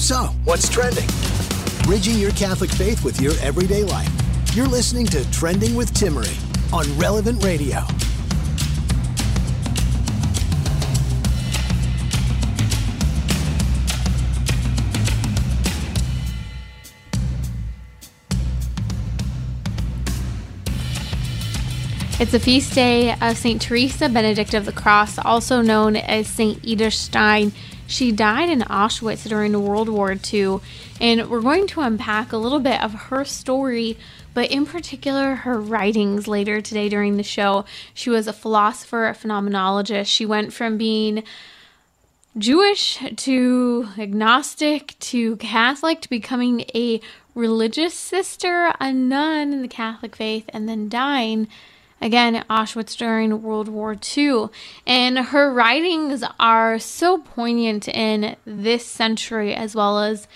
So, what's trending? Bridging your Catholic faith with your everyday life. You're listening to Trending with Timmerie on Relevant Radio. It's a feast day of St. Teresa Benedict of the Cross, also known as St. Edith Stein. She died in Auschwitz during World War II, and we're going to unpack a little bit of her story, but in particular her writings later today during the show. She was a philosopher, a phenomenologist. She went from being Jewish to agnostic to Catholic to becoming a religious sister, a nun in the Catholic faith, and then dying again Auschwitz during World War II. And her writings are so poignant in this century as well as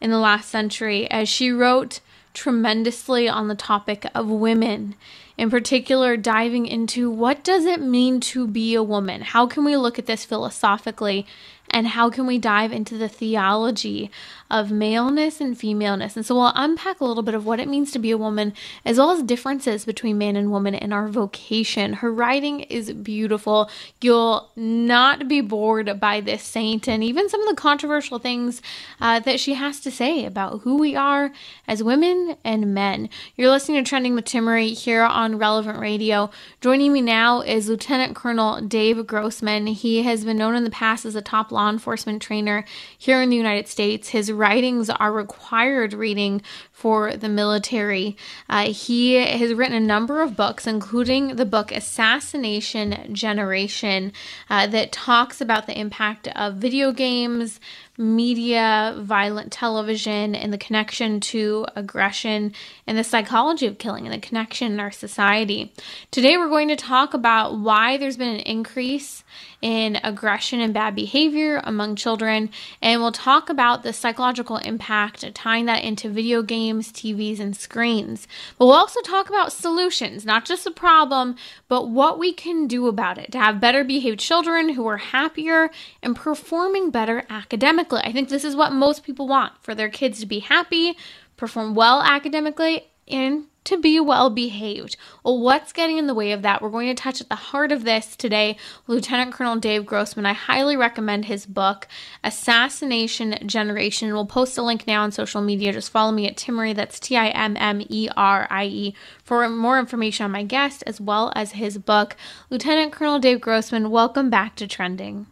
in the last century, as she wrote tremendously on the topic of women in particular diving into what does it mean to be a woman how can we look at this philosophically and how can we dive into the theology of maleness and femaleness. And so we'll unpack a little bit of what it means to be a woman, as well as differences between man and woman in our vocation. Her writing is beautiful. You'll not be bored by this saint and even some of the controversial things uh, that she has to say about who we are as women and men. You're listening to Trending with Timmerie here on Relevant Radio. Joining me now is Lieutenant Colonel Dave Grossman. He has been known in the past as a top law enforcement trainer here in the United States. His writings are required reading for the military. Uh, he has written a number of books, including the book Assassination Generation, uh, that talks about the impact of video games, media, violent television, and the connection to aggression and the psychology of killing and the connection in our society. Today, we're going to talk about why there's been an increase in aggression and bad behavior among children, and we'll talk about the psychological impact, tying that into video games, TVs, and screens. But we'll also talk about solutions, not just the problem, but what we can do about it to have better behaved children who are happier and performing better academically. I think this is what most people want for their kids to be happy, perform well academically, and to be well behaved. Well, what's getting in the way of that? We're going to touch at the heart of this today. Lieutenant Colonel Dave Grossman. I highly recommend his book, Assassination Generation. We'll post a link now on social media. Just follow me at Timmerie, that's T I M M E R I E, for more information on my guest as well as his book. Lieutenant Colonel Dave Grossman, welcome back to Trending.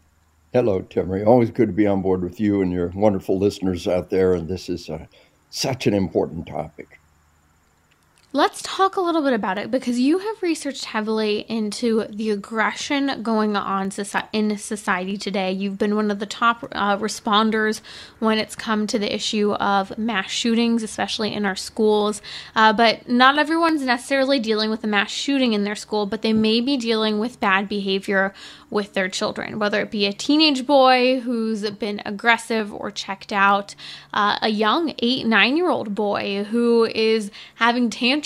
Hello, Timmerie. Always good to be on board with you and your wonderful listeners out there. And this is uh, such an important topic. Let's talk a little bit about it because you have researched heavily into the aggression going on in society today. You've been one of the top uh, responders when it's come to the issue of mass shootings, especially in our schools. Uh, but not everyone's necessarily dealing with a mass shooting in their school, but they may be dealing with bad behavior with their children, whether it be a teenage boy who's been aggressive or checked out, uh, a young eight, nine year old boy who is having tantrums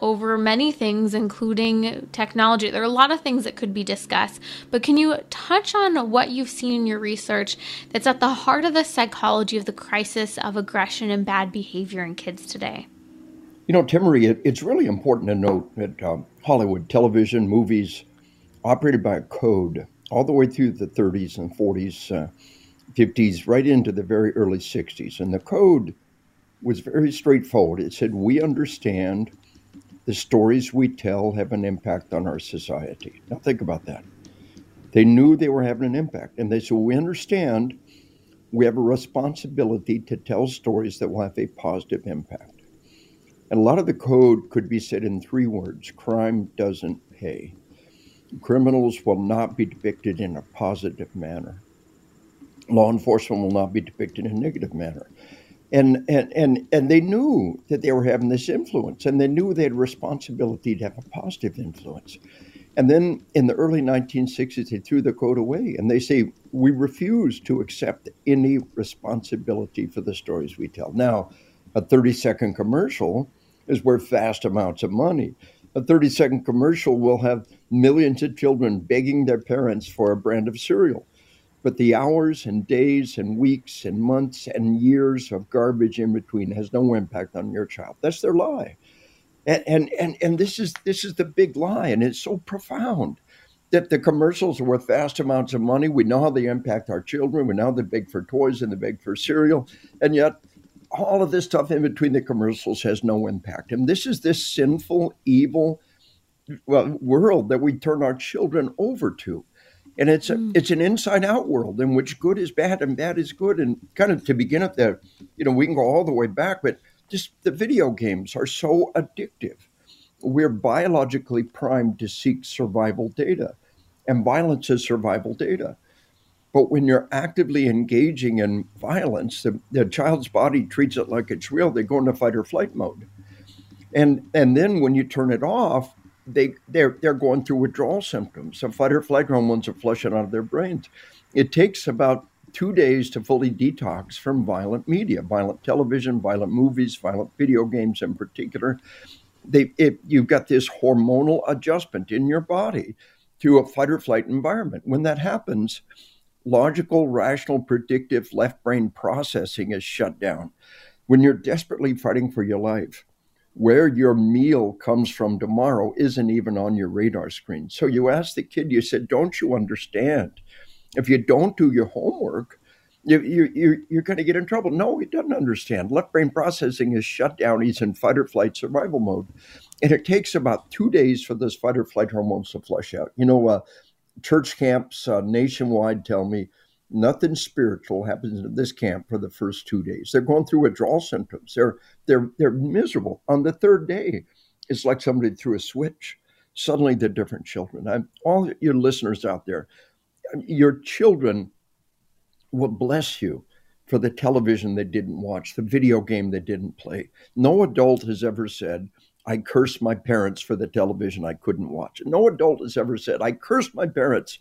over many things, including technology. There are a lot of things that could be discussed, but can you touch on what you've seen in your research that's at the heart of the psychology of the crisis of aggression and bad behavior in kids today? You know, Timmerie, it, it's really important to note that um, Hollywood television, movies, operated by a code all the way through the 30s and 40s, uh, 50s, right into the very early 60s. And the code was very straightforward. It said, We understand the stories we tell have an impact on our society. Now, think about that. They knew they were having an impact. And they said, We understand we have a responsibility to tell stories that will have a positive impact. And a lot of the code could be said in three words crime doesn't pay. Criminals will not be depicted in a positive manner. Law enforcement will not be depicted in a negative manner. And, and, and, and they knew that they were having this influence, and they knew they had responsibility to have a positive influence. And then in the early 1960s, they threw the code away and they say, we refuse to accept any responsibility for the stories we tell. Now, a 30 second commercial is worth vast amounts of money. A 30 second commercial will have millions of children begging their parents for a brand of cereal. But the hours and days and weeks and months and years of garbage in between has no impact on your child. That's their lie. And, and and and this is this is the big lie, and it's so profound that the commercials are worth vast amounts of money. We know how they impact our children. We know they beg for toys and they beg for cereal, and yet all of this stuff in between the commercials has no impact. And this is this sinful, evil well, world that we turn our children over to. And it's a, mm. it's an inside out world in which good is bad and bad is good. And kind of to begin at the, you know, we can go all the way back, but just the video games are so addictive. We're biologically primed to seek survival data, and violence is survival data. But when you're actively engaging in violence, the, the child's body treats it like it's real. They go into fight or flight mode. And and then when you turn it off, they they're they're going through withdrawal symptoms. So fight or flight hormones are flushing out of their brains. It takes about two days to fully detox from violent media, violent television, violent movies, violent video games in particular. They, it, you've got this hormonal adjustment in your body to a fight or flight environment. When that happens, logical, rational, predictive left brain processing is shut down. When you're desperately fighting for your life, where your meal comes from tomorrow isn't even on your radar screen. So you ask the kid, you said, Don't you understand? If you don't do your homework, you, you, you're, you're going to get in trouble. No, he doesn't understand. Left brain processing is shut down. He's in fight or flight survival mode. And it takes about two days for those fight or flight hormones to flush out. You know, uh, church camps uh, nationwide tell me nothing spiritual happens in this camp for the first two days. They're going through withdrawal symptoms. They're, they're, they're miserable. On the third day, it's like somebody threw a switch. Suddenly, they're different children. I'm, all your listeners out there, your children will bless you for the television they didn't watch, the video game they didn't play. No adult has ever said, I curse my parents for the television I couldn't watch. No adult has ever said, I curse my parents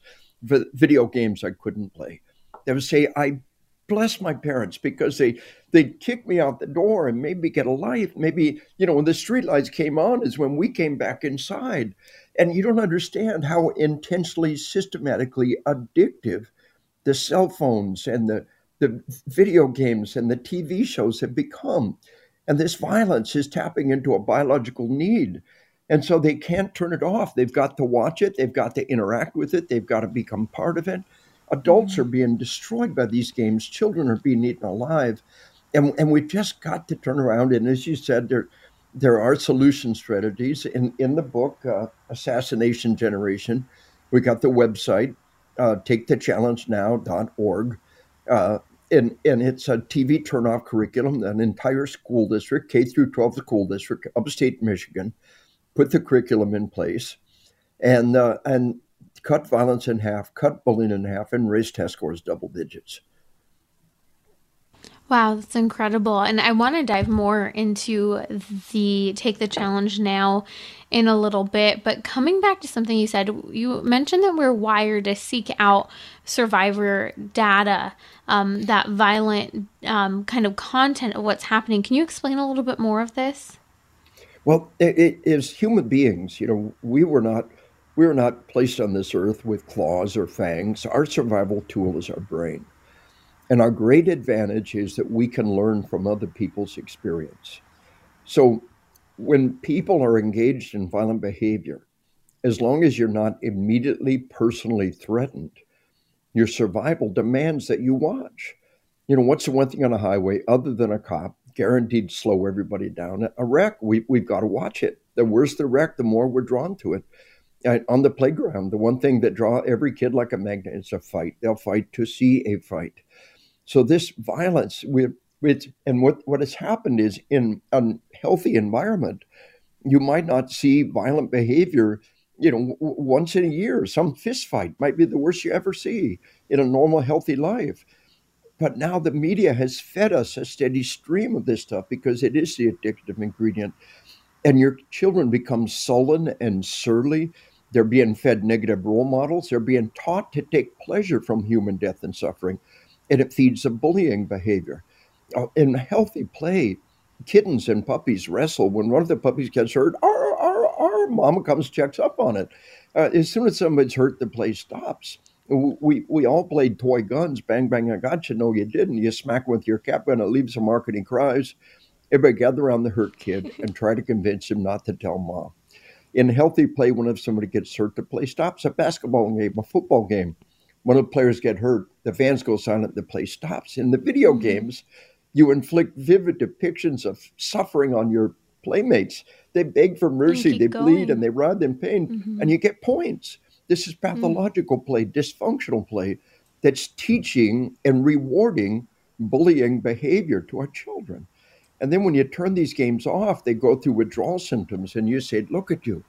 for video games I couldn't play. They would say, I bless my parents because they they'd kick me out the door and maybe get a life. Maybe, you know, when the streetlights came on is when we came back inside. And you don't understand how intensely, systematically addictive the cell phones and the, the video games and the TV shows have become. And this violence is tapping into a biological need. And so they can't turn it off. They've got to watch it, they've got to interact with it, they've got to become part of it. Adults are being destroyed by these games, children are being eaten alive. And, and we've just got to turn around. And as you said, there, there are solution strategies in in the book uh, assassination generation we got the website uh, takethechallengenow.org uh, and and it's a tv turnoff curriculum an entire school district k through 12 school district upstate michigan put the curriculum in place and uh, and cut violence in half cut bullying in half and raise test scores double digits Wow, that's incredible. And I want to dive more into the Take the Challenge Now in a little bit. But coming back to something you said, you mentioned that we're wired to seek out survivor data, um, that violent um, kind of content of what's happening. Can you explain a little bit more of this? Well, it, it is human beings. You know, we were not we are not placed on this earth with claws or fangs. Our survival tool is our brain. And our great advantage is that we can learn from other people's experience. So when people are engaged in violent behavior, as long as you're not immediately personally threatened, your survival demands that you watch. You know, what's the one thing on a highway other than a cop guaranteed to slow everybody down? A wreck, we, we've got to watch it. The worse the wreck, the more we're drawn to it. On the playground, the one thing that draw every kid like a magnet is a fight. They'll fight to see a fight. So this violence, it's, and what, what has happened is in a healthy environment, you might not see violent behavior, you know, once in a year. Some fist fight might be the worst you ever see in a normal, healthy life. But now the media has fed us a steady stream of this stuff because it is the addictive ingredient. And your children become sullen and surly. They're being fed negative role models. They're being taught to take pleasure from human death and suffering. And it feeds a bullying behavior. Uh, in healthy play, kittens and puppies wrestle. When one of the puppies gets hurt, our, our, our mama comes, checks up on it. Uh, as soon as somebody's hurt, the play stops. We, we all played toy guns, bang, bang, I got you. No, you didn't. You smack with your cap gun, it leaves a mark and he cries. Everybody gather around the hurt kid and try to convince him not to tell mom. In healthy play, when if somebody gets hurt, the play stops. A basketball game, a football game, one of the players get hurt, the fans go silent, the play stops. In the video mm-hmm. games, you inflict vivid depictions of suffering on your playmates. They beg for mercy, they going. bleed, and they writhe in pain, mm-hmm. and you get points. This is mm-hmm. pathological mm-hmm. play, dysfunctional play that's teaching and rewarding bullying behavior to our children. And then when you turn these games off, they go through withdrawal symptoms, and you say, Look at you.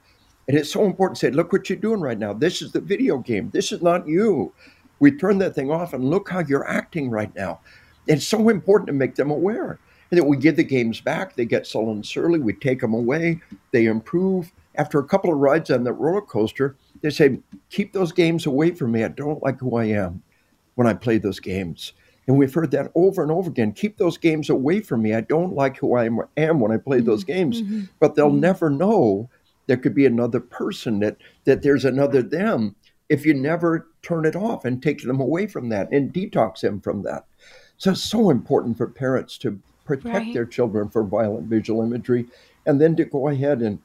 And it's so important to say, Look what you're doing right now. This is the video game. This is not you. We turn that thing off, and look how you're acting right now. It's so important to make them aware. And then we give the games back. They get sullen and surly. We take them away. They improve. After a couple of rides on the roller coaster, they say, Keep those games away from me. I don't like who I am when I play those games. And we've heard that over and over again. Keep those games away from me. I don't like who I am when I play mm-hmm. those games. Mm-hmm. But they'll mm-hmm. never know there could be another person, that, that there's another them if you never turn it off and take them away from that and detox them from that. So it's so important for parents to protect right. their children from violent visual imagery and then to go ahead and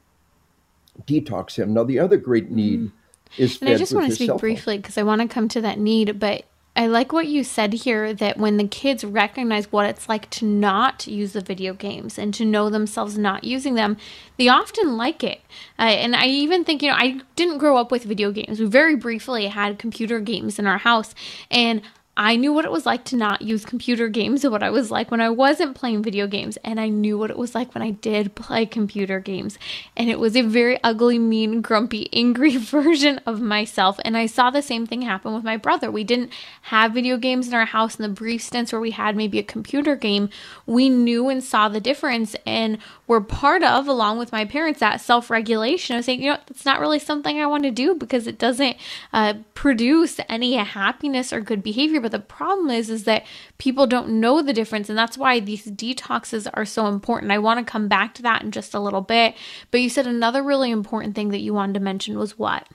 detox him. Now, the other great need mm. is. And I just want to speak briefly because I want to come to that need, but I like what you said here that when the kids recognize what it's like to not use the video games and to know themselves not using them, they often like it. Uh, and I even think, you know, I didn't grow up with video games. We very briefly had computer games in our house. And I knew what it was like to not use computer games and what I was like when I wasn't playing video games. And I knew what it was like when I did play computer games. And it was a very ugly, mean, grumpy, angry version of myself. And I saw the same thing happen with my brother. We didn't have video games in our house in the brief stints where we had maybe a computer game. We knew and saw the difference and were part of, along with my parents, that self regulation of saying, you know, it's not really something I want to do because it doesn't uh, produce any happiness or good behavior. But the problem is, is that people don't know the difference. And that's why these detoxes are so important. I want to come back to that in just a little bit. But you said another really important thing that you wanted to mention was what?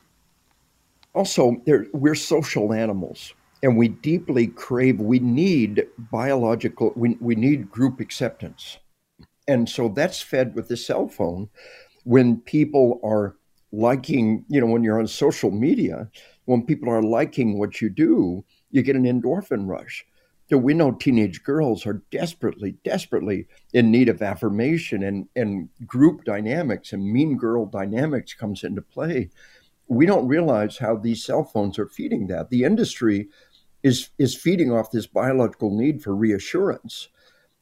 Also, we're social animals and we deeply crave, we need biological, we, we need group acceptance. And so that's fed with the cell phone. When people are liking, you know, when you're on social media, when people are liking what you do, you get an endorphin rush. So we know teenage girls are desperately, desperately in need of affirmation and, and group dynamics and mean girl dynamics comes into play. We don't realize how these cell phones are feeding that. The industry is is feeding off this biological need for reassurance.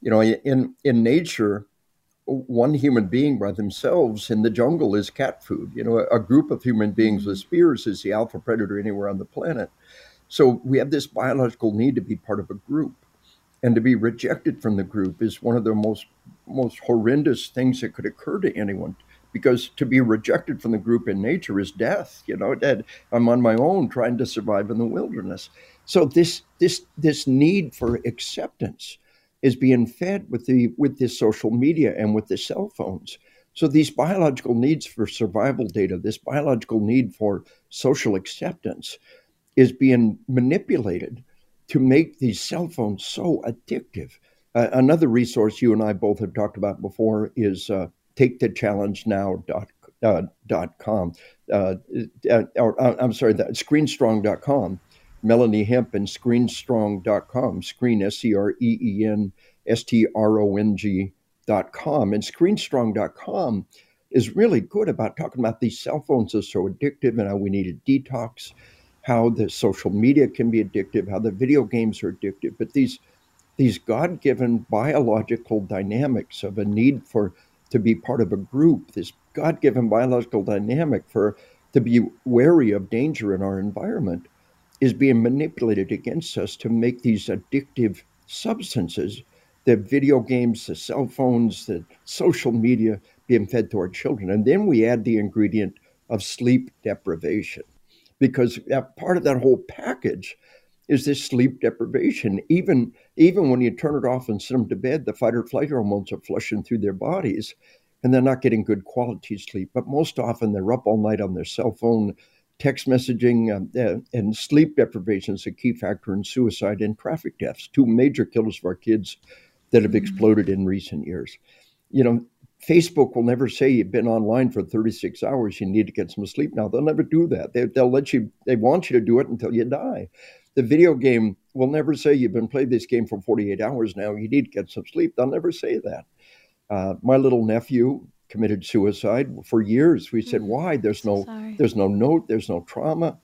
You know, in in nature, one human being by themselves in the jungle is cat food. You know, a, a group of human beings with mm-hmm. spears is the alpha predator anywhere on the planet. So we have this biological need to be part of a group. And to be rejected from the group is one of the most most horrendous things that could occur to anyone. Because to be rejected from the group in nature is death. You know, that I'm on my own trying to survive in the wilderness. So this this this need for acceptance is being fed with the with this social media and with the cell phones. So these biological needs for survival data, this biological need for social acceptance, is being manipulated to make these cell phones so addictive. Uh, another resource you and I both have talked about before is uh, takethechallengenow.com. Uh, uh, or, uh, I'm sorry, that screenstrong.com Melanie Hempe and screenstrong.com, screen, S C R E E N S T R O N G.com. And screenstrong.com is really good about talking about these cell phones are so addictive and how we need a detox, how the social media can be addictive, how the video games are addictive. But these these God-given biological dynamics of a need for to be part of a group, this God-given biological dynamic for to be wary of danger in our environment is being manipulated against us to make these addictive substances, the video games, the cell phones, the social media being fed to our children. And then we add the ingredient of sleep deprivation because part of that whole package is this sleep deprivation. Even even when you turn it off and send them to bed, the fight or flight hormones are flushing through their bodies, and they're not getting good quality sleep. But most often, they're up all night on their cell phone, text messaging, um, uh, and sleep deprivation is a key factor in suicide and traffic deaths, two major killers of our kids that have mm-hmm. exploded in recent years. You know, Facebook will never say you've been online for 36 hours. You need to get some sleep now. They'll never do that. They, will let you, they want you to do it until you die. The video game will never say you've been playing this game for 48 hours now. You need to get some sleep. They'll never say that. Uh, my little nephew committed suicide for years. We said, mm. why? There's no, Sorry. there's no note. There's no trauma.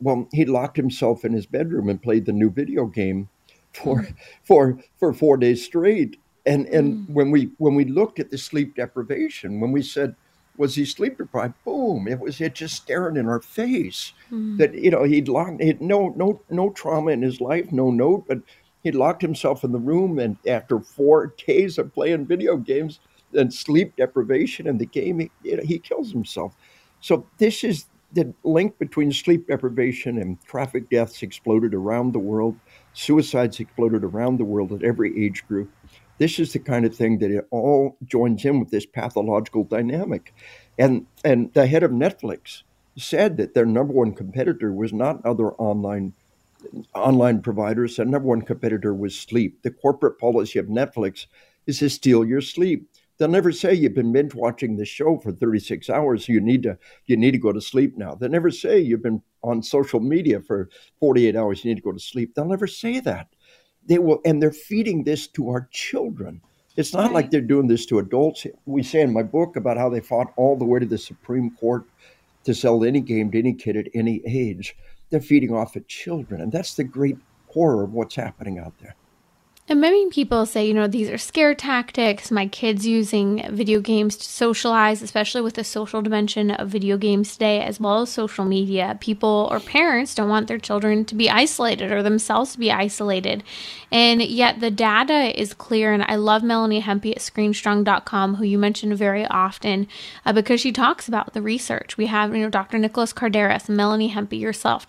Well, he locked himself in his bedroom and played the new video game for, mm. for, for four days straight and and mm. when we when we looked at the sleep deprivation, when we said, was he sleep deprived? Boom! It was it just staring in our face mm. that you know he'd locked he'd no no no trauma in his life, no note, but he locked himself in the room, and after four days of playing video games and sleep deprivation and the game, you know, he kills himself. So this is the link between sleep deprivation and traffic deaths exploded around the world. Suicides exploded around the world at every age group. This is the kind of thing that it all joins in with this pathological dynamic. And and the head of Netflix said that their number one competitor was not other online online providers. Their number one competitor was sleep. The corporate policy of Netflix is to steal your sleep. They'll never say you've been binge watching the show for 36 hours, you need to you need to go to sleep now. They never say you've been on social media for 48 hours, you need to go to sleep. They'll never say that they will, and they're feeding this to our children. It's not like they're doing this to adults. We say in my book about how they fought all the way to the Supreme Court to sell any game to any kid at any age. They're feeding off at children. And that's the great horror of what's happening out there. And many people say, you know, these are scare tactics. My kids using video games to socialize, especially with the social dimension of video games today, as well as social media. People or parents don't want their children to be isolated or themselves to be isolated. And yet the data is clear. And I love Melanie Hempe at screenstrong.com, who you mentioned very often, uh, because she talks about the research. We have, you know, Dr. Nicholas Kardaras, Melanie Hempe, yourself.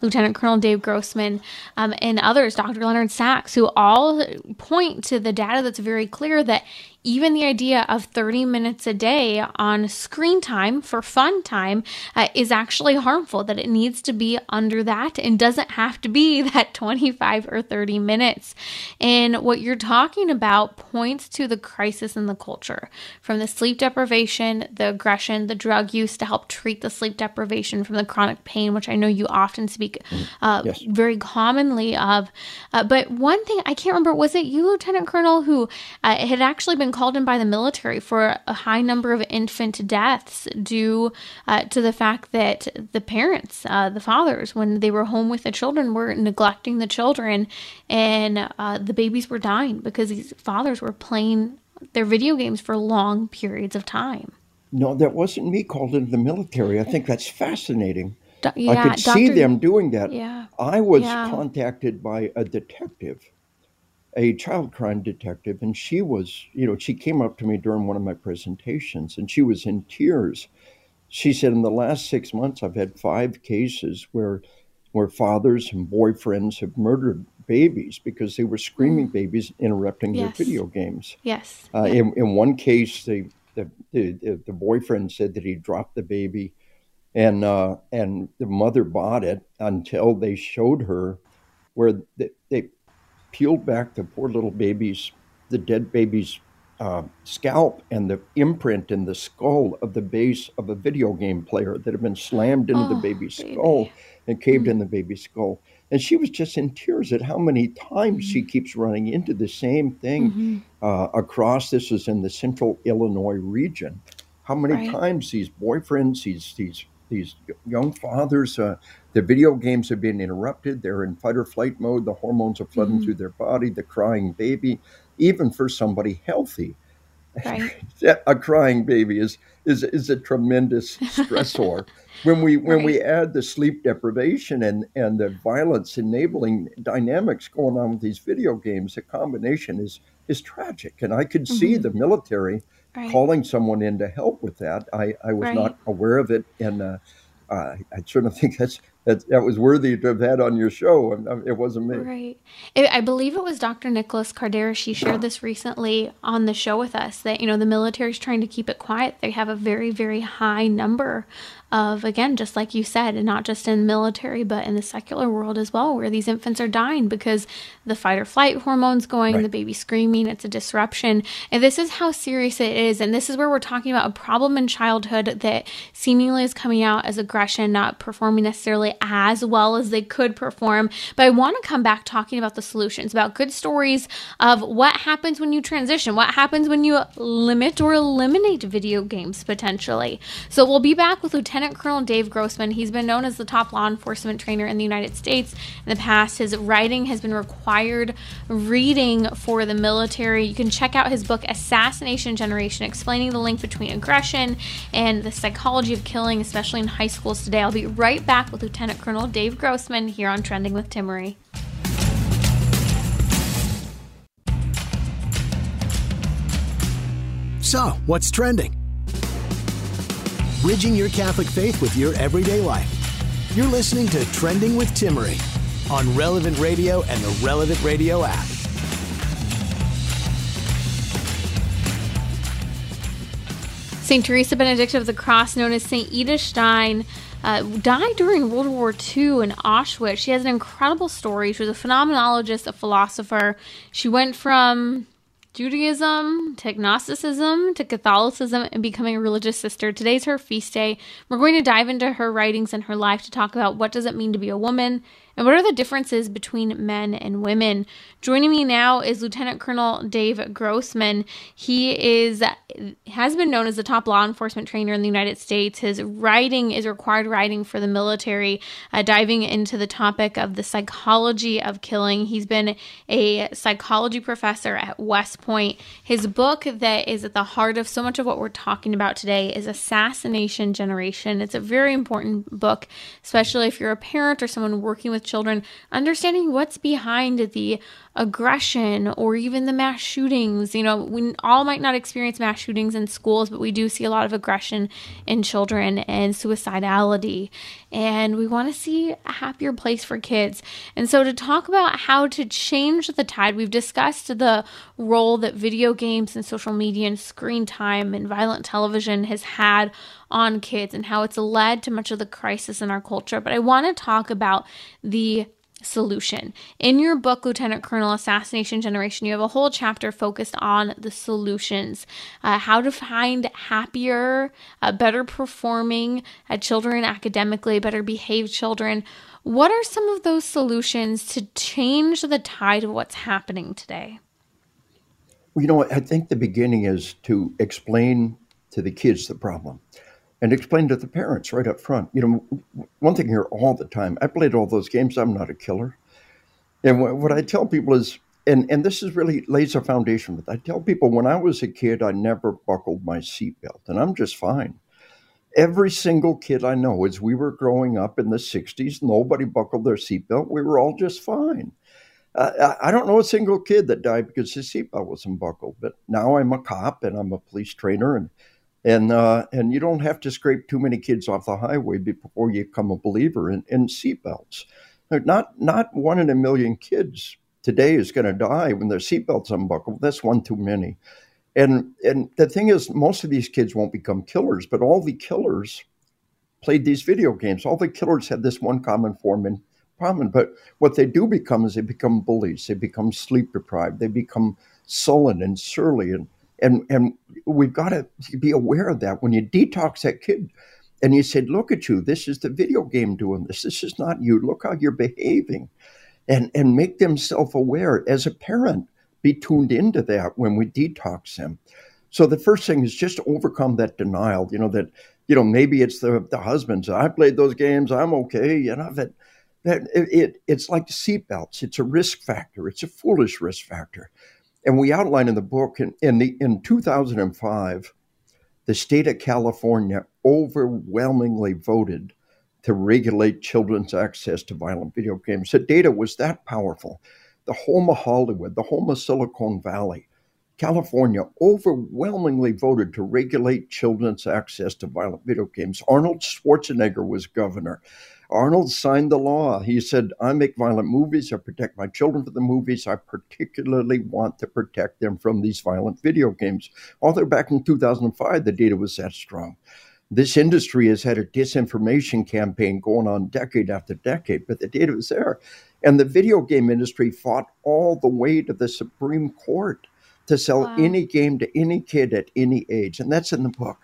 Lieutenant Colonel Dave Grossman, um, and others, Dr. Leonard Sax, who all point to the data that's very clear that even the idea of 30 minutes a day on screen time for fun time uh, is actually harmful, that it needs to be under that and doesn't have to be that 25 or 30 minutes. And what you're talking about points to the crisis in the culture from the sleep deprivation, the aggression, the drug use to help treat the sleep deprivation from the chronic pain, which I know you often speak mm, uh, yes. very commonly of. Uh, but one thing I can't remember, was it you, Lieutenant Colonel, who uh, had actually been called in by the military for a high number of infant deaths due uh, to the fact that the parents, uh, the fathers, when they were home with the children, were neglecting the children and uh, the babies were dying because these fathers were playing their video games for long periods of time. No, that wasn't me called into the military. I think that's fascinating. Do- yeah, I could Dr. see them doing that. Yeah. I was yeah. contacted by a detective a child crime detective, and she was, you know, she came up to me during one of my presentations and she was in tears. She said, In the last six months, I've had five cases where, where fathers and boyfriends have murdered babies because they were screaming mm. babies interrupting yes. their video games. Yes. Uh, yeah. in, in one case, the, the, the, the boyfriend said that he dropped the baby and, uh, and the mother bought it until they showed her where they, they peeled back the poor little baby's, the dead baby's uh, scalp and the imprint in the skull of the base of a video game player that had been slammed into oh, the baby's baby. skull and caved mm-hmm. in the baby's skull. And she was just in tears at how many times mm-hmm. she keeps running into the same thing mm-hmm. uh, across. This is in the central Illinois region. How many right. times these boyfriends, these these these young fathers. Uh, the video games have been interrupted. They're in fight or flight mode. The hormones are flooding mm-hmm. through their body. The crying baby, even for somebody healthy, right. a crying baby is is is a tremendous stressor. when we when right. we add the sleep deprivation and and the violence enabling dynamics going on with these video games, the combination is is tragic. And I could mm-hmm. see the military right. calling someone in to help with that. I I was right. not aware of it, and uh, uh, I certainly think that's that, that was worthy to have had on your show, and um, it wasn't me. Right. I believe it was Dr. Nicholas Kardaras. She shared this recently on the show with us that you know the military is trying to keep it quiet. They have a very very high number of again just like you said and not just in military but in the secular world as well where these infants are dying because the fight or flight hormones going right. the baby screaming it's a disruption and this is how serious it is and this is where we're talking about a problem in childhood that seemingly is coming out as aggression not performing necessarily as well as they could perform but i want to come back talking about the solutions about good stories of what happens when you transition what happens when you limit or eliminate video games potentially so we'll be back with lieutenant Lieutenant Colonel Dave Grossman. He's been known as the top law enforcement trainer in the United States. In the past, his writing has been required reading for the military. You can check out his book, Assassination Generation, explaining the link between aggression and the psychology of killing, especially in high schools today. I'll be right back with Lieutenant Colonel Dave Grossman here on Trending with Timmerie. So, what's trending? bridging your Catholic faith with your everyday life. You're listening to Trending with Timmerie on Relevant Radio and the Relevant Radio app. St. Teresa Benedict of the Cross, known as St. Edith Stein, uh, died during World War II in Auschwitz. She has an incredible story. She was a phenomenologist, a philosopher. She went from Judaism to Gnosticism to Catholicism and becoming a religious sister. Today's her feast day. We're going to dive into her writings and her life to talk about what does it mean to be a woman and what are the differences between men and women? Joining me now is Lieutenant Colonel Dave Grossman. He is has been known as the top law enforcement trainer in the United States. His writing is required writing for the military, uh, diving into the topic of the psychology of killing. He's been a psychology professor at West Point. His book that is at the heart of so much of what we're talking about today is Assassination Generation. It's a very important book, especially if you're a parent or someone working with children, understanding what's behind the aggression or even the mass shootings. You know, we all might not experience mass shootings in schools, but we do see a lot of aggression in children and suicidality. And we want to see a happier place for kids. And so, to talk about how to change the tide, we've discussed the role that video games and social media and screen time and violent television has had on kids and how it's led to much of the crisis in our culture. But I want to talk about the solution. In your book, Lieutenant Colonel Assassination Generation, you have a whole chapter focused on the solutions, uh, how to find happier, uh, better performing uh, children academically, better behaved children. What are some of those solutions to change the tide of what's happening today? Well, you know, I think the beginning is to explain to the kids the problem and explain to the parents right up front. You know, one thing here all the time, I played all those games. I'm not a killer. And what, I tell people is, and, and this is really lays a foundation with I tell people when I was a kid, I never buckled my seatbelt, and I'm just fine. Every single kid I know, as we were growing up in the 60s, nobody buckled their seatbelt. We were all just fine. Uh, I don't know a single kid that died because his seatbelt wasn't buckled. But now I'm a cop and I'm a police trainer, and and uh, and you don't have to scrape too many kids off the highway before you become a believer in, in seatbelts. Not not one in a million kids today is going to die when their seatbelts unbuckled. That's one too many. And and the thing is, most of these kids won't become killers, but all the killers played these video games. All the killers had this one common form in common. But what they do become is they become bullies. They become sleep deprived. They become sullen and surly and and and we've got to be aware of that when you detox that kid and you said look at you this is the video game doing this this is not you look how you're behaving and and make them self-aware as a parent be tuned into that when we detox them So the first thing is just overcome that denial. You know that you know maybe it's the the husbands. I played those games. I'm okay. You know that that it, it it's like seatbelts. It's a risk factor. It's a foolish risk factor. And we outline in the book in in, the, in 2005, the state of California overwhelmingly voted to regulate children's access to violent video games. The data was that powerful. The home of Hollywood, the home of Silicon Valley, California overwhelmingly voted to regulate children's access to violent video games. Arnold Schwarzenegger was governor. Arnold signed the law. He said, I make violent movies. I protect my children from the movies. I particularly want to protect them from these violent video games. Although back in 2005, the data was that strong. This industry has had a disinformation campaign going on decade after decade, but the data was there. And the video game industry fought all the way to the Supreme Court to sell wow. any game to any kid at any age. And that's in the book.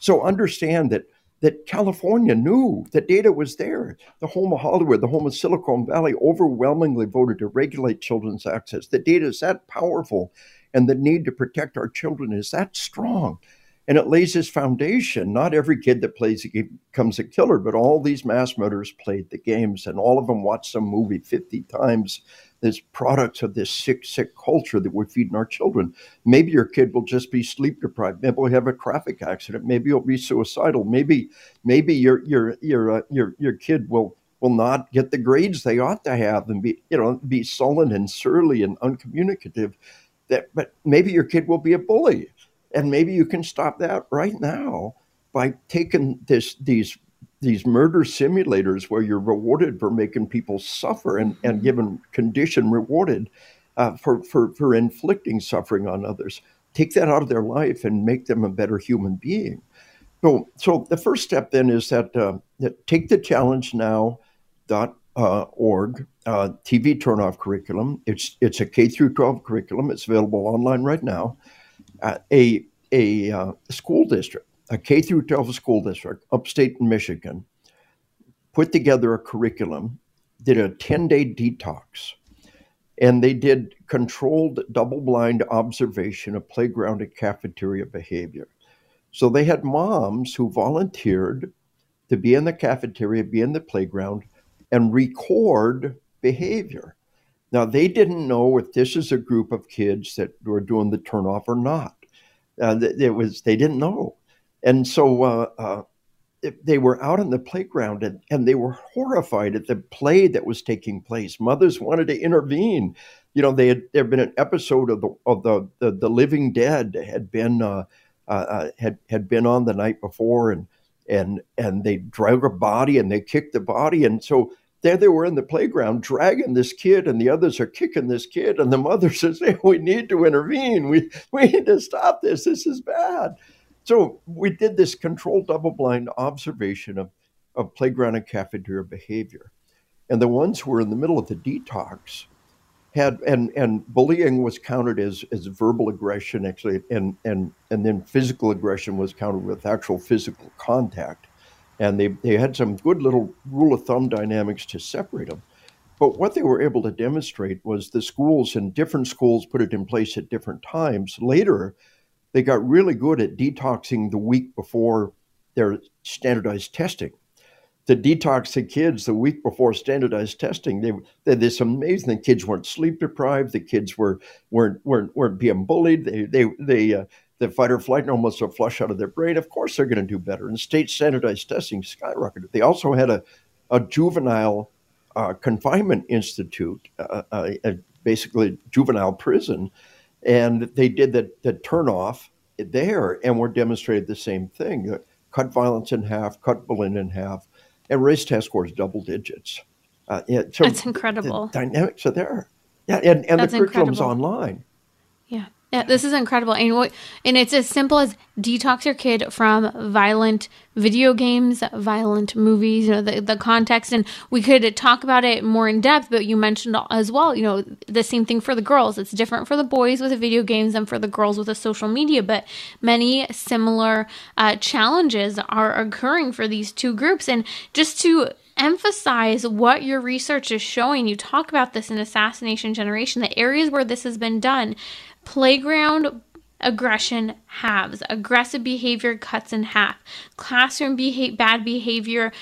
So understand that that California knew the data was there. The home of Hollywood, the home of Silicon Valley, overwhelmingly voted to regulate children's access. The data is that powerful, and the need to protect our children is that strong. And it lays this foundation. Not every kid that plays a game becomes a killer, but all these mass murderers played the games, and all of them watched some movie 50 times as products of this sick, sick culture that we're feeding our children. Maybe your kid will just be sleep deprived. Maybe he'll have a traffic accident. Maybe he'll be suicidal. Maybe maybe your your your uh, your your kid will will not get the grades they ought to have and be you know be sullen and surly and uncommunicative. That but maybe your kid will be a bully, and maybe you can stop that right now by taking this these these murder simulators where you're rewarded for making people suffer and, and mm-hmm. given condition rewarded uh, for, for, for inflicting suffering on others. Take that out of their life and make them a better human being. So, so the first step then is that, uh, that take the challenge now dot uh, org uh, TV turnoff curriculum. It's it's a K through 12 curriculum. It's available online right now. Uh, a a uh, school district a K through 12 school district, upstate in Michigan, put together a curriculum, did a 10 day detox, and they did controlled double blind observation of playground and cafeteria behavior. So they had moms who volunteered to be in the cafeteria, be in the playground, and record behavior. Now, they didn't know if this is a group of kids that were doing the turnoff or not. Uh, it was they didn't know. And so uh, uh, they were out on the playground and, and they were horrified at the play that was taking place. Mothers wanted to intervene. You know, they had there had been an episode of the of the the, the Living Dead had been uh, uh, uh, had had been on the night before, and and and they drag a body and they kicked the body, and so there they were in the playground dragging this kid, and the others are kicking this kid, and the mother says, "Hey, we need to intervene. We we need to stop this. This is bad." So we did this controlled double blind observation of, of playground and cafeteria behavior. And the ones who were in the middle of the detox had and and bullying was counted as as verbal aggression actually and and and then physical aggression was counted with actual physical contact and they they had some good little rule of thumb dynamics to separate them but what they were able to demonstrate was the schools and different schools put it in place at different times later they got really good at detoxing the week before their standardized testing. To detox the kids the week before standardized testing, they, they this amazing. The kids weren't sleep deprived. The kids were weren't weren't, weren't being bullied. They they they uh, the fight or flight almost a flush out of their brain. Of course, they're going to do better. And state standardized testing skyrocketed. They also had a a juvenile uh, confinement institute, uh, uh, basically juvenile prison, and they did the, the turnoff there and were demonstrated the same thing cut violence in half, cut bullying in half, and raised test scores double digits. Uh, yeah, so That's incredible. The dynamics are there. Yeah, and, and the curriculum's incredible. online. Yeah. Yeah, this is incredible. And what and it's as simple as detox your kid from violent video games, violent movies, you know, the, the context. And we could talk about it more in depth, but you mentioned as well, you know, the same thing for the girls. It's different for the boys with the video games than for the girls with the social media, but many similar uh, challenges are occurring for these two groups. And just to emphasize what your research is showing. You talk about this in Assassination Generation, the areas where this has been done playground aggression halves. Aggressive behavior cuts in half. Classroom bad behavior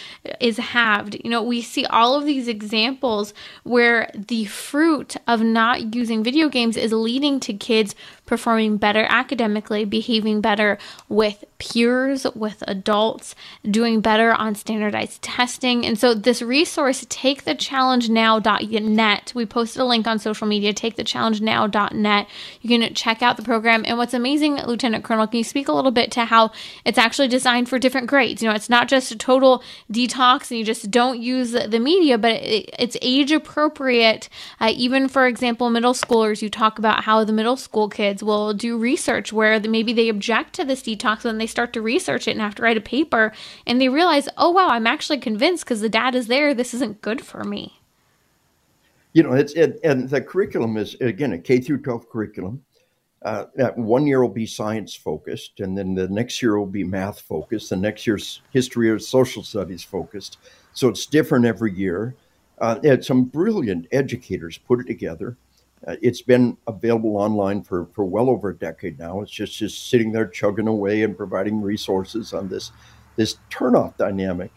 is halved. You know, we see all of these examples where the fruit of not using video games is leading to kids performing better academically, behaving better with peers, with adults, doing better on standardized testing. And so, this resource, takethechallengenow.net, we posted a link on social media, takethechallengenow.net. You can check out the program. And what's amazing, Lieutenant Colonel, can you speak a little bit to how it's actually designed for different grades? You know, it's not just a total detox and you just don't use the media, but it, it's age appropriate. Uh, even, for example, middle schoolers, you talk about how the middle school kids will do research where maybe they object to this detox and they start to research it and have to write a paper and they realize, oh, wow, I'm actually convinced because the data is there. This isn't good for me. You know, it's it, and the curriculum is again a K through 12 curriculum. Uh, one year will be science focused, and then the next year will be math focused. The next year's history or social studies focused. So it's different every year. Uh, and some brilliant educators put it together. Uh, it's been available online for, for well over a decade now. It's just, just sitting there chugging away and providing resources on this, this turnoff dynamic.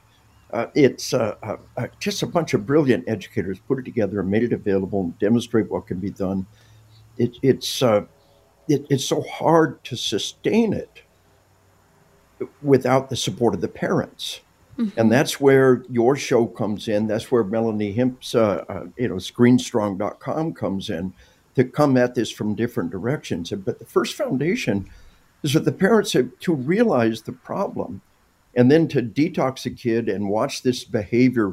Uh, it's uh, uh, uh just a bunch of brilliant educators put it together and made it available and demonstrate what can be done. It, it's, uh, it, it's so hard to sustain it without the support of the parents. Mm-hmm. And that's where your show comes in. That's where Melanie Hempe's, uh, uh, you know, screenstrong.com comes in to come at this from different directions. But the first foundation is that the parents have to realize the problem and then to detox a kid and watch this behavior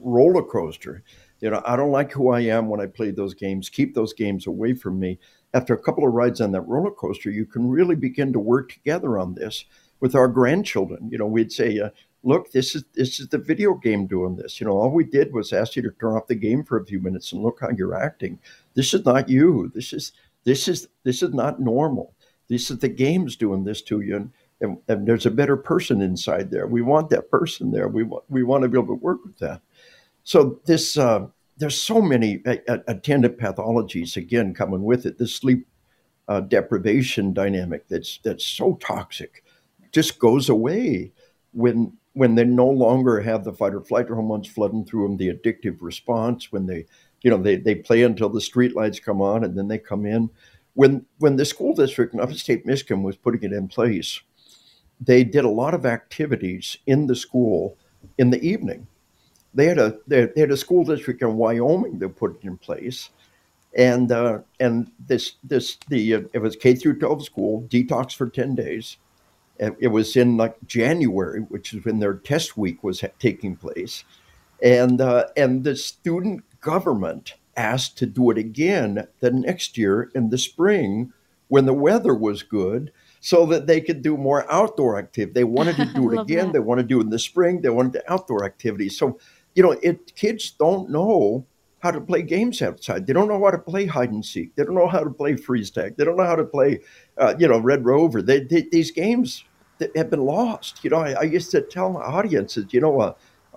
roller coaster. You know, I don't like who I am when I play those games. Keep those games away from me. After a couple of rides on that roller coaster, you can really begin to work together on this with our grandchildren. You know, we'd say, uh, look, this is this is the video game doing this. You know, all we did was ask you to turn off the game for a few minutes and look how you're acting. This is not you. This is this is this is not normal. This is the game's doing this to you, and, and, and there's a better person inside there. We want that person there. We want we want to be able to work with that. So this uh, there's so many attendant pathologies again coming with it. The sleep uh, deprivation dynamic that's that's so toxic just goes away when when they no longer have the fight or flight hormones flooding through them, the addictive response, when they, you know, they, they play until the street lights come on and then they come in. When when the school district in upstate Michigan was putting it in place, they did a lot of activities in the school in the evening. They had a they had a school district in Wyoming that put it in place, and uh, and this this the uh, it was K through 12 school detox for 10 days it was in like January, which is when their test week was taking place, and uh, and the student government asked to do it again the next year in the spring when the weather was good, so that they could do more outdoor activity. They wanted to do it again. That. They want to do it in the spring. They wanted the outdoor activity. So you know, it kids don't know how to play games outside. They don't know how to play hide and seek. They don't know how to play freeze tag. They don't know how to play, uh, you know, Red Rover. They, they, these games that have been lost. You know, I, I used to tell my audiences, you know, uh,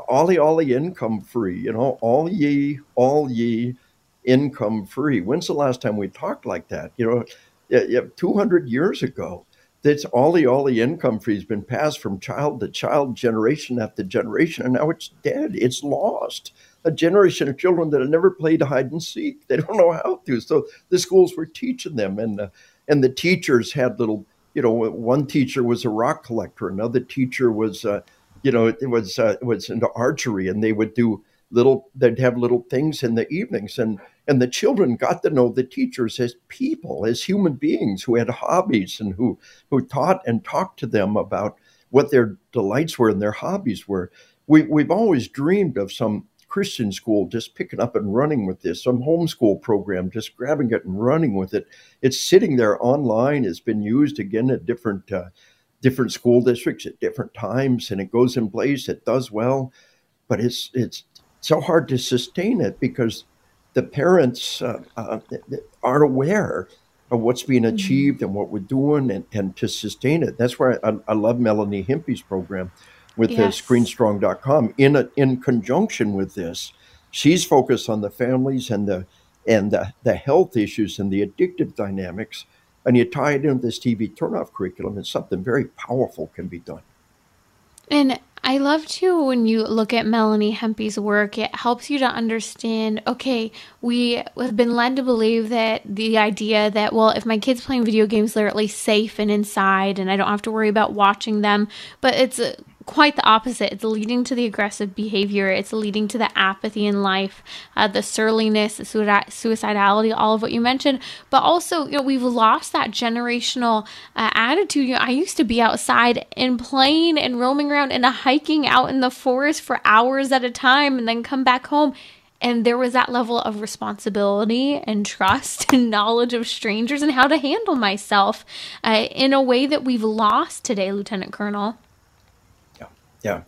ollie ollie income free. You know, all ye, all ye, income free. When's the last time we talked like that? You know, 200 years ago. That's ollie ollie income free has been passed from child to child, generation after generation, and now it's dead. It's lost. A generation of children that have never played hide and seek. They don't know how to. So the schools were teaching them, and uh, and the teachers had little you know, one teacher was a rock collector, another teacher was, uh, you know, it was uh, was into archery, and they would do little. They'd have little things in the evenings, and and the children got to know the teachers as people, as human beings who had hobbies and who who taught and talked to them about what their delights were and their hobbies were. We we've always dreamed of some Christian school just picking up and running with this, some homeschool program just grabbing it and running with it. It's sitting there online. It's been used again at different uh, different school districts at different times, and it goes in place. It does well, but it's it's so hard to sustain it because the parents uh, uh, aren't aware of what's being mm-hmm. achieved and what we're doing and, and to sustain it. That's why I, I love Melanie Hempe's program with yes. the screenstrong.com in a, in conjunction with this she's focused on the families and the and the, the health issues and the addictive dynamics and you tie it into this TV turnoff curriculum, and something very powerful can be done. And I love too when you look at Melanie Hempe's work, it helps you to understand okay, we have been led to believe that the idea that, well, if my kid's playing video games, they're at least safe and inside and I don't have to worry about watching them. But it's quite the opposite. It's leading to the aggressive behavior. It's leading to the apathy in life, uh, the surliness, the suicidality, all of what you mentioned. But also, you know, we've lost that generational uh, attitude. You know, I used to be outside and playing and roaming around and hiking out in the forest for hours at a time, and then come back home. And there was that level of responsibility and trust and knowledge of strangers and how to handle myself uh, in a way that we've lost today, Lieutenant Colonel. Yeah.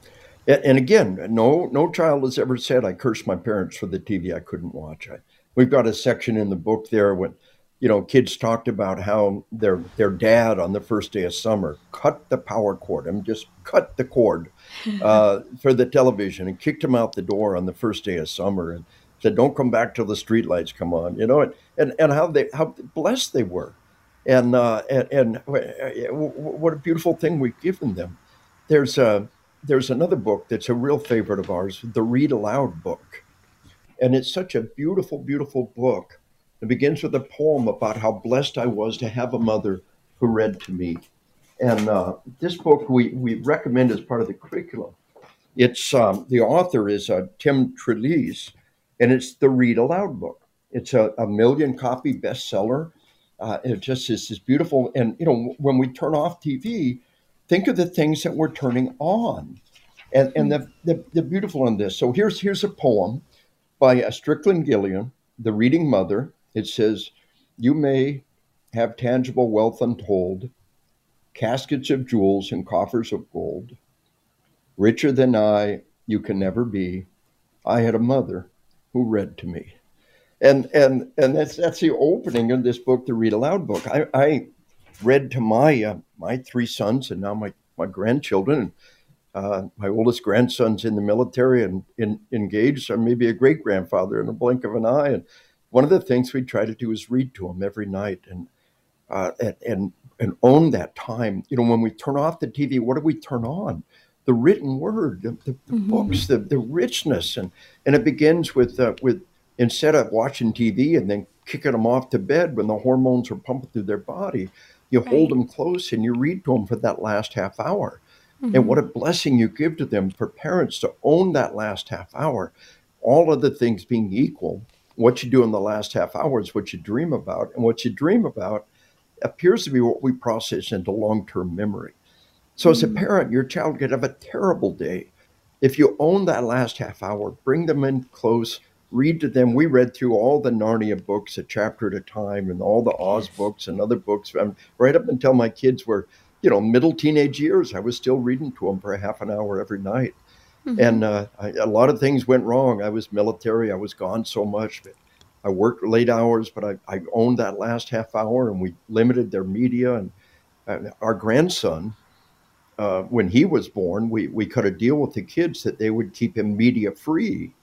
And again, no no child has ever said I cursed my parents for the TV I couldn't watch. I, we've got a section in the book there when you know kids talked about how their their dad on the first day of summer cut the power cord. I mean, just cut the cord uh, for the television and kicked him out the door on the first day of summer and said, "Don't come back till the streetlights come on." You know, and and, and how they how blessed they were, and uh, and, and what a beautiful thing we've given them. There's a there's another book that's a real favorite of ours, the Read Aloud book. And it's such a beautiful, beautiful book. It begins with a poem about how blessed I was to have a mother who read to me. And uh, this book we, we recommend as part of the curriculum. It's um, the author is uh, Jim Trelease, and it's the Read Aloud book. It's a, a million copy bestseller. Uh, it just is this beautiful. And you know, when we turn off TV, think of the things that we're turning on. And, and the, hmm. the, the beautiful in this. So here's, here's a poem by a Strickland Gillilan, The Reading Mother. It says, You may have tangible wealth untold, caskets of jewels and coffers of gold. Richer than I, you can never be. I had a mother who read to me. And and and that's that's the opening of this book, the read aloud book. I, I read to my uh, my three sons and now my my grandchildren. Uh, my oldest grandson's in the military and in, engaged. So maybe a great grandfather in a blink of an eye. And one of the things we try to do is read to him every night and uh, and, and and own that time. You know, when we turn off the TV, what do we turn on? The written word, the, the, the mm-hmm. books, the, the richness, and and it begins with uh, with instead of watching TV and then kicking them off to bed when the hormones are pumping through their body, you right. hold them close and you read to them for that last half hour. Mm-hmm. And what a blessing you give to them for parents to own that last half hour. All other things being equal, what you do in the last half hour is what you dream about. And what you dream about appears to be what we process into long term memory. So, mm-hmm. as a mm-hmm. parent, your child could have a terrible day. If you own that last half hour, bring them in close, read to them. We read through all the Narnia books a chapter at a time and all the Oz books and other books. Um, right up until my kids were, you know, middle teenage years, I was still reading to them for a half an hour every night. Mm-hmm. And uh, I, a lot of things went wrong. I was military, I was gone so much. But I worked late hours, but I, I owned that last half hour and we limited their media. And uh, our grandson, uh, when he was born, we, we cut a deal with the kids that they would keep him media free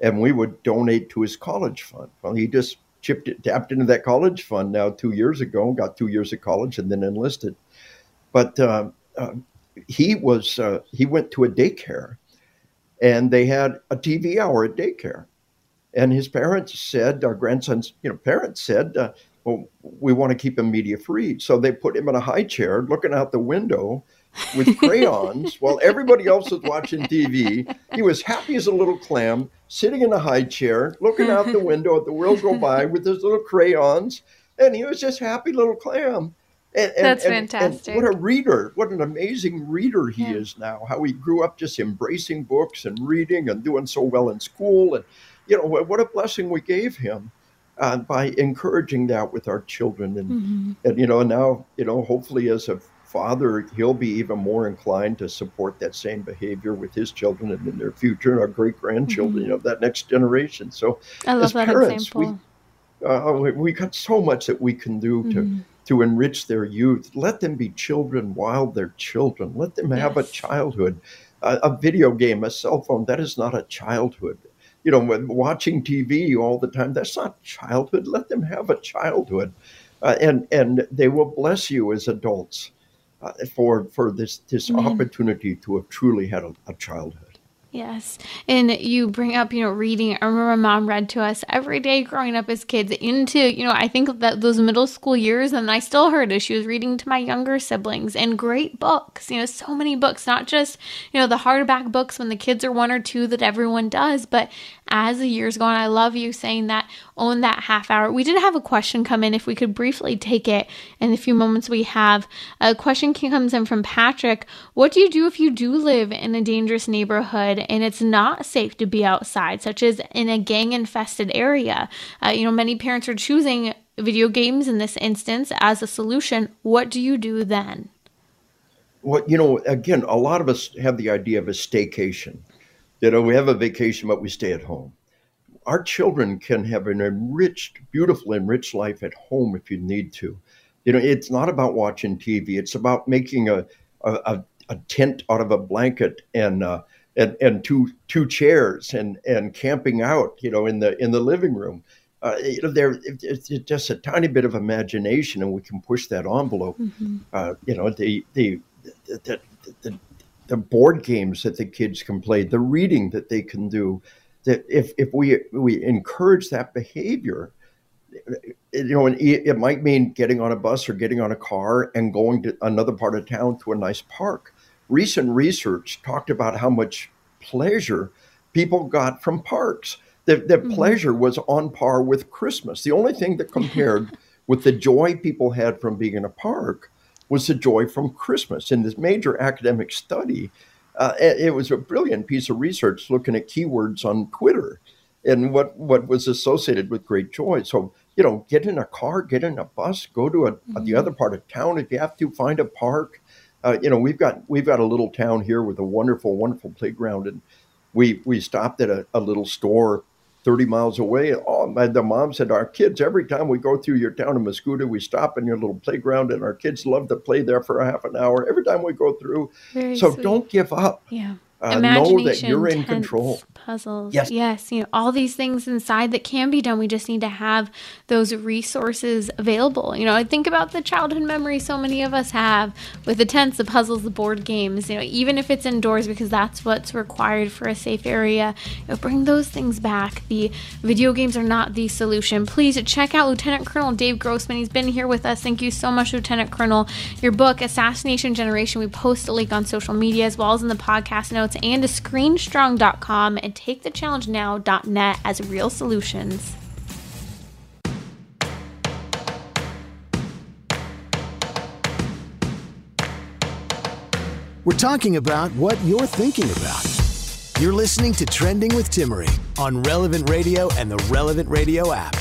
and we would donate to his college fund. Well, he just chipped it, tapped into that college fund now two years ago, got two years of college, and then enlisted. But uh, uh, he was uh, he went to a daycare, and they had a TV hour at daycare, and his parents said, our grandson's you know parents said, uh, well, we want to keep him media free, so they put him in a high chair, looking out the window with crayons while everybody else was watching TV. He was happy as a little clam, sitting in a high chair, looking out the window at the world go by with his little crayons, and he was just happy little clam. And, and, That's and, fantastic. what a reader! What an amazing reader he yeah. is now. How he grew up just embracing books and reading and doing so well in school, and you know what a blessing we gave him. Uh, by encouraging that with our children and, mm-hmm. and you know now you know hopefully as a father, he'll be even more inclined to support that same behavior with his children and in their future, and our great grandchildren, mm-hmm. you know, that next generation. So, as parents, example. we uh, we got so much that we can do to mm-hmm. to enrich their youth. Let them be children while they're children. Let them have yes. a childhood. Uh, a video game, a cell phone, that is not a childhood. You know, watching TV all the time, that's not childhood. Let them have a childhood uh, and and they will bless you as adults uh, for for this this opportunity to have truly had a, a childhood. Yes. And you bring up, you know, reading. I remember mom read to us every day growing up as kids into, you know, I think that those middle school years, and I still heard it. She was reading to my younger siblings and great books, you know, so many books, not just, you know, the hardback books when the kids are one or two that everyone does, but as the years go on, I love you saying that, own that half hour. We did have a question come in. If we could briefly take it in the few moments we have. A question comes in from Patrick. What do you do if you do live in a dangerous neighborhood and it's not safe to be outside, such as in a gang infested area? Uh, you know, many parents are choosing video games in this instance as a solution. What do you do then? Well, you know, again, a lot of us have the idea of a staycation. You know, we have a vacation, but we stay at home. Our children can have an enriched, beautiful, enriched life at home if you need to. You know, it's not about watching TV. It's about making a a, a tent out of a blanket and uh, and and two two chairs and and camping out. You know, in the in the living room. Uh, you know, there it's just a tiny bit of imagination, and we can push that envelope. Mm-hmm. Uh, you know, the the the, the, the the board games that the kids can play, the reading that they can do. That if, if we we encourage that behavior, you know, it might mean getting on a bus or getting on a car and going to another part of town to a nice park. Recent research talked about how much pleasure people got from parks. That the mm-hmm. pleasure was on par with Christmas. The only thing that compared with the joy people had from being in a park was the joy from Christmas. In this major academic study, uh, it was a brilliant piece of research looking at keywords on Twitter and what, what was associated with great joy. So, you know, get in a car, get in a bus, go to a, mm-hmm. the other part of town. If you have to, find a park. Uh, you know, we've got we've got a little town here with a wonderful, wonderful playground, and we we stopped at a, a little store 30 miles away. Oh, my, the mom said, Our kids, every time we go through your town of Mascoutah, we stop in your little playground, and our kids love to play there for a half an hour every time we go through. Very so sweet. don't give up. Yeah uh, know that you're in control. Puzzles. Yes. Yes. You know, all these things inside that can be done. We just need to have those resources available. You know, I think about the childhood memories so many of us have with the tents, the puzzles, the board games, you know, even if it's indoors because that's what's required for a safe area. You know, bring those things back. The video games are not the solution. Please check out Lieutenant Colonel Dave Grossman. He's been here with us. Thank you so much, Lieutenant Colonel. Your book, Assassination Generation, we post a link on social media as well as in the podcast notes notes and to screenstrong.com and takethechallengenow.net as real solutions. We're talking about what you're thinking about. You're listening to Trending with Timmerie on Relevant Radio and the Relevant Radio app.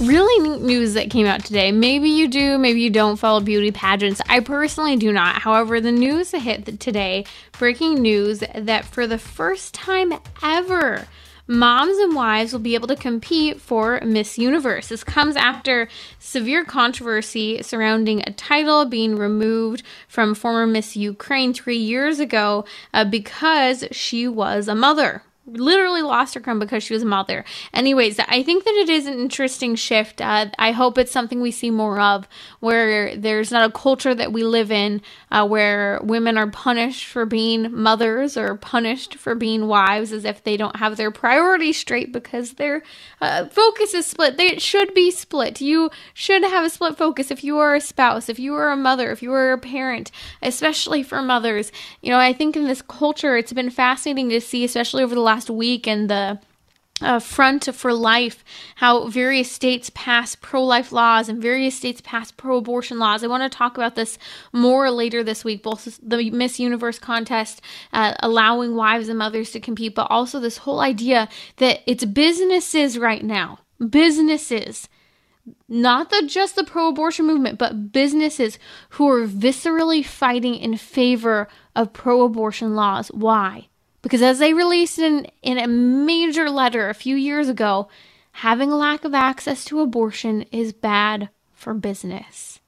Really neat news that came out today. Maybe you do, maybe you don't follow beauty pageants. I personally do not. However, the news hit today breaking news that for the first time ever, moms and wives will be able to compete for Miss Universe. This comes after severe controversy surrounding a title being removed from former Miss Ukraine three years ago uh, because she was a mother literally lost her crown because she was a mother. Anyways, I think that it is an interesting shift. Uh, I hope it's something we see more of, where there's not a culture that we live in uh, where women are punished for being mothers or punished for being wives as if they don't have their priorities straight because their uh, focus is split. They should be split. You should have a split focus if you are a spouse, if you are a mother, if you are a parent, especially for mothers. You know, I think in this culture, it's been fascinating to see, especially over the last last week and the uh, Front for Life, how various states pass pro life laws and various states pass pro abortion laws. I want to talk about this more later this week, both the Miss Universe contest uh, allowing wives and mothers to compete, but also this whole idea that it's businesses right now, businesses. Not the just the pro-abortion movement, but businesses who are viscerally fighting in favor of pro-abortion laws. Why? Because as they released in, in a major letter a few years ago, having a lack of access to abortion is bad for business.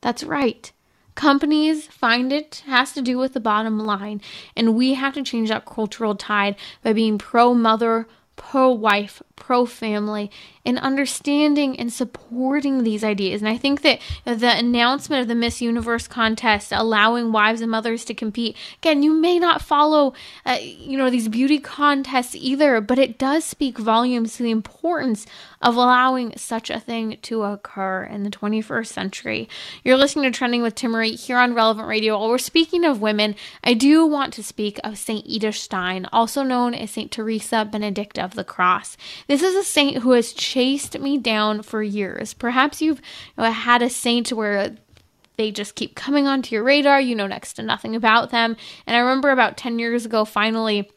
That's right. Companies find it has to do with the bottom line, and we have to change that cultural tide by being pro mother, pro wife, pro family, in understanding and supporting these ideas. And I think that the announcement of the Miss Universe contest allowing wives and mothers to compete, again, you may not follow, uh, you know, these beauty contests either, but it does speak volumes to the importance of allowing such a thing to occur in the 21st century. You're listening to Trending with Timmerie here on Relevant Radio. While we're speaking of women, I do want to speak of St. Edith Stein, also known as St. Teresa Benedicta of the Cross. This is a saint who has chased me down for years. Perhaps you've you know, had a saint where they just keep coming onto your radar, you know next to nothing about them. And I remember about 10 years ago, finally,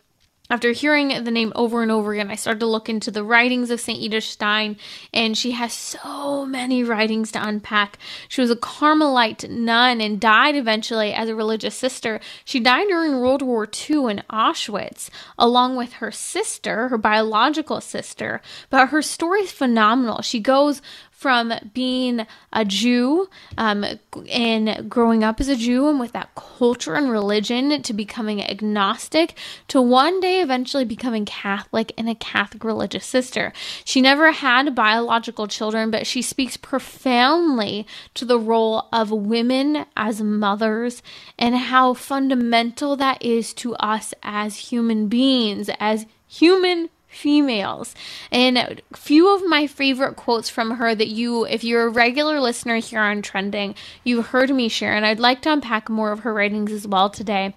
after hearing the name over and over again, I started to look into the writings of St. Edith Stein, and she has so many writings to unpack. She was a Carmelite nun and died eventually as a religious sister. She died during World War II in Auschwitz, along with her sister, her biological sister. But her story is phenomenal. She goes from being a Jew um, and growing up as a Jew and with that culture and religion to becoming agnostic to one day eventually becoming Catholic and a Catholic religious sister. She never had biological children, but she speaks profoundly to the role of women as mothers and how fundamental that is to us as human beings, as human females. And a few of my favorite quotes from her that you, if you're a regular listener here on Trending, you've heard me share, and I'd like to unpack more of her writings as well today.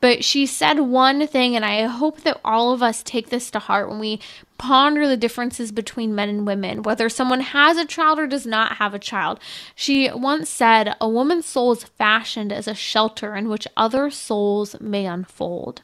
But she said one thing, and I hope that all of us take this to heart when we ponder the differences between men and women, whether someone has a child or does not have a child. She once said, A woman's soul is fashioned as a shelter in which other souls may unfold.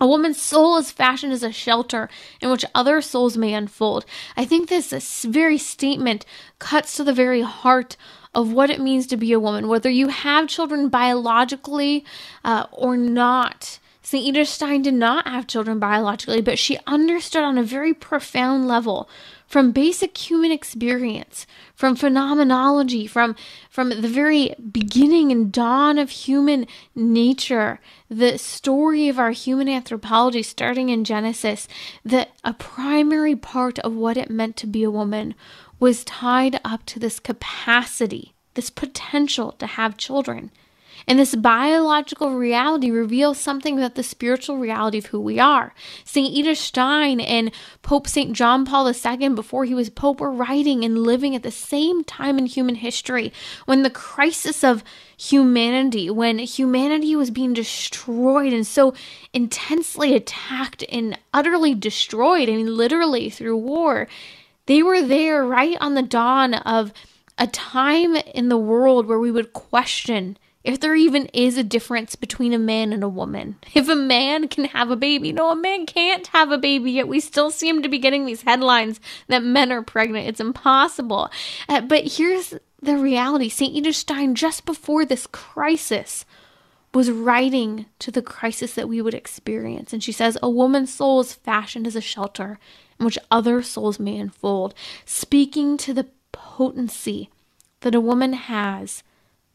A woman's soul is fashioned as a shelter in which other souls may unfold. I think this, very statement cuts to the very heart of what it means to be a woman, whether you have children biologically uh, or not. St. Edith Stein did not have children biologically, but she understood on a very profound level from basic human experience, from phenomenology, from, from the very beginning and dawn of human nature, the story of our human anthropology starting in Genesis, that a primary part of what it meant to be a woman was tied up to this capacity, this potential to have children. And this biological reality reveals something about the spiritual reality of who we are. St. Edith Stein and Pope St. John Paul II, before he was Pope, were writing and living at the same time in human history when the crisis of humanity, when humanity was being destroyed and so intensely attacked and utterly destroyed, I mean, literally through war. They were there right on the dawn of a time in the world where we would question if there even is a difference between a man and a woman. If a man can have a baby, no, a man can't have a baby, yet we still seem to be getting these headlines that men are pregnant. It's impossible. Uh, but here's the reality St. Edith Stein, just before this crisis, was writing to the crisis that we would experience. And she says, A woman's soul is fashioned as a shelter in which other souls may unfold, speaking to the potency that a woman has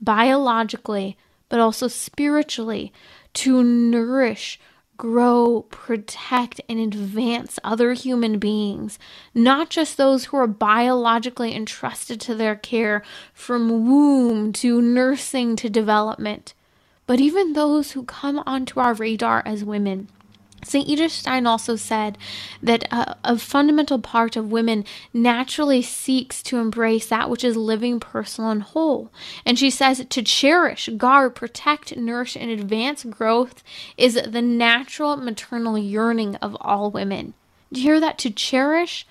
biologically, but also spiritually to nourish, grow, protect, and advance other human beings, not just those who are biologically entrusted to their care from womb to nursing to development, but even those who come onto our radar as women. St. Edith Stein also said that a, a, fundamental part of women naturally seeks to embrace that which is living, personal, and whole. And she says to cherish, guard, protect, nourish, and advance growth is the natural maternal yearning of all women. Do you hear that? To cherish,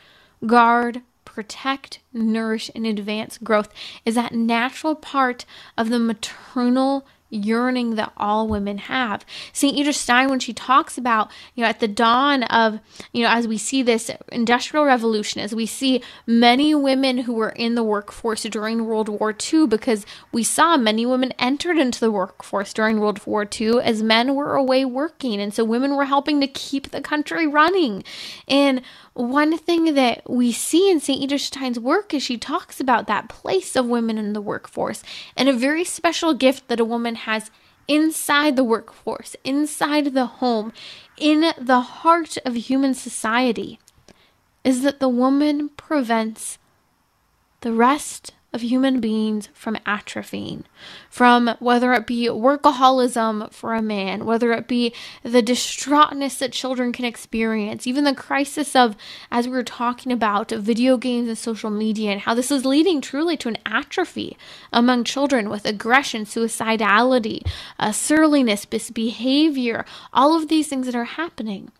guard, protect, nourish, and advance growth is that natural part of the maternal yearning that all women have. St. Edith Stein, when she talks about, you know, at the dawn of, you know, as we see this industrial revolution, as we see many women who were in the workforce during World War II, because we saw many women entered into the workforce during World War II as men were away working. And so women were helping to keep the country running. And one thing that we see in St. Edith Stein's work is she talks about that place of women in the workforce and a very special gift that a woman has inside the workforce, inside the home, in the heart of human society. is that the woman prevents the rest of human beings from atrophying, from whether it be workaholism for a man, whether it be the distraughtness that children can experience, even the crisis of, as we were talking about, video games and social media, and how this is leading truly to an atrophy among children with aggression, suicidality, uh, surliness, misbehavior, all of these things that are happening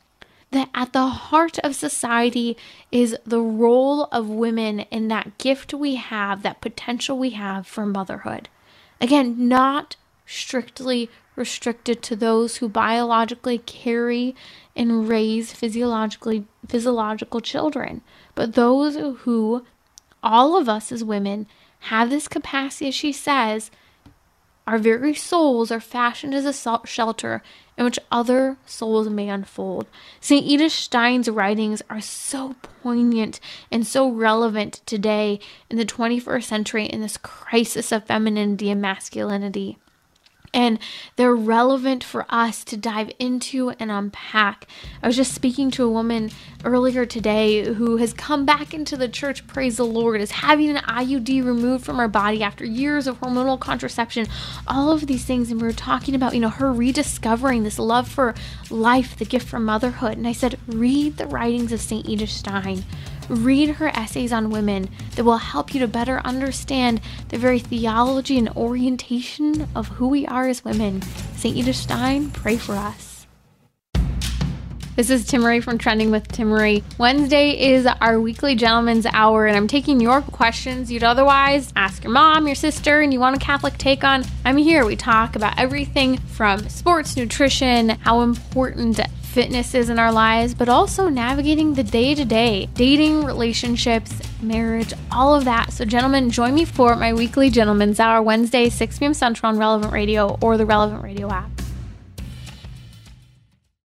that at the heart of society is the role of women in that gift we have, that potential we have for motherhood. Again, not strictly restricted to those who biologically carry and raise physiologically physiological children, but those who all of us as women have this capacity, as she says, our very souls are fashioned as a shelter in which other souls may unfold. St. Edith Stein's writings are so poignant and so relevant today in the 21st century in this crisis of femininity and masculinity and they're relevant for us to dive into and unpack. I was just speaking to a woman earlier today who has come back into the church, praise the Lord, is having an IUD removed from her body after years of hormonal contraception, all of these things. And we were talking about, you know, her rediscovering this love for life, the gift from motherhood. And I said, read the writings of St. Edith Stein. Read her essays on women that will help you to better understand the very theology and orientation of who we are as women. St. Edith Stein, pray for us. This is Timmerie from Trending with Timmerie. Wednesday is our weekly gentleman's hour, and I'm taking your questions you'd otherwise ask your mom, your sister, and you want a Catholic take on. I'm here. We talk about everything from sports, nutrition, how important fitness is in our lives, but also navigating the day to day, dating, relationships, marriage, all of that. So, gentlemen, join me for my weekly Gentlemen's Hour Wednesday, 6 p.m. Central on Relevant Radio or the Relevant Radio app.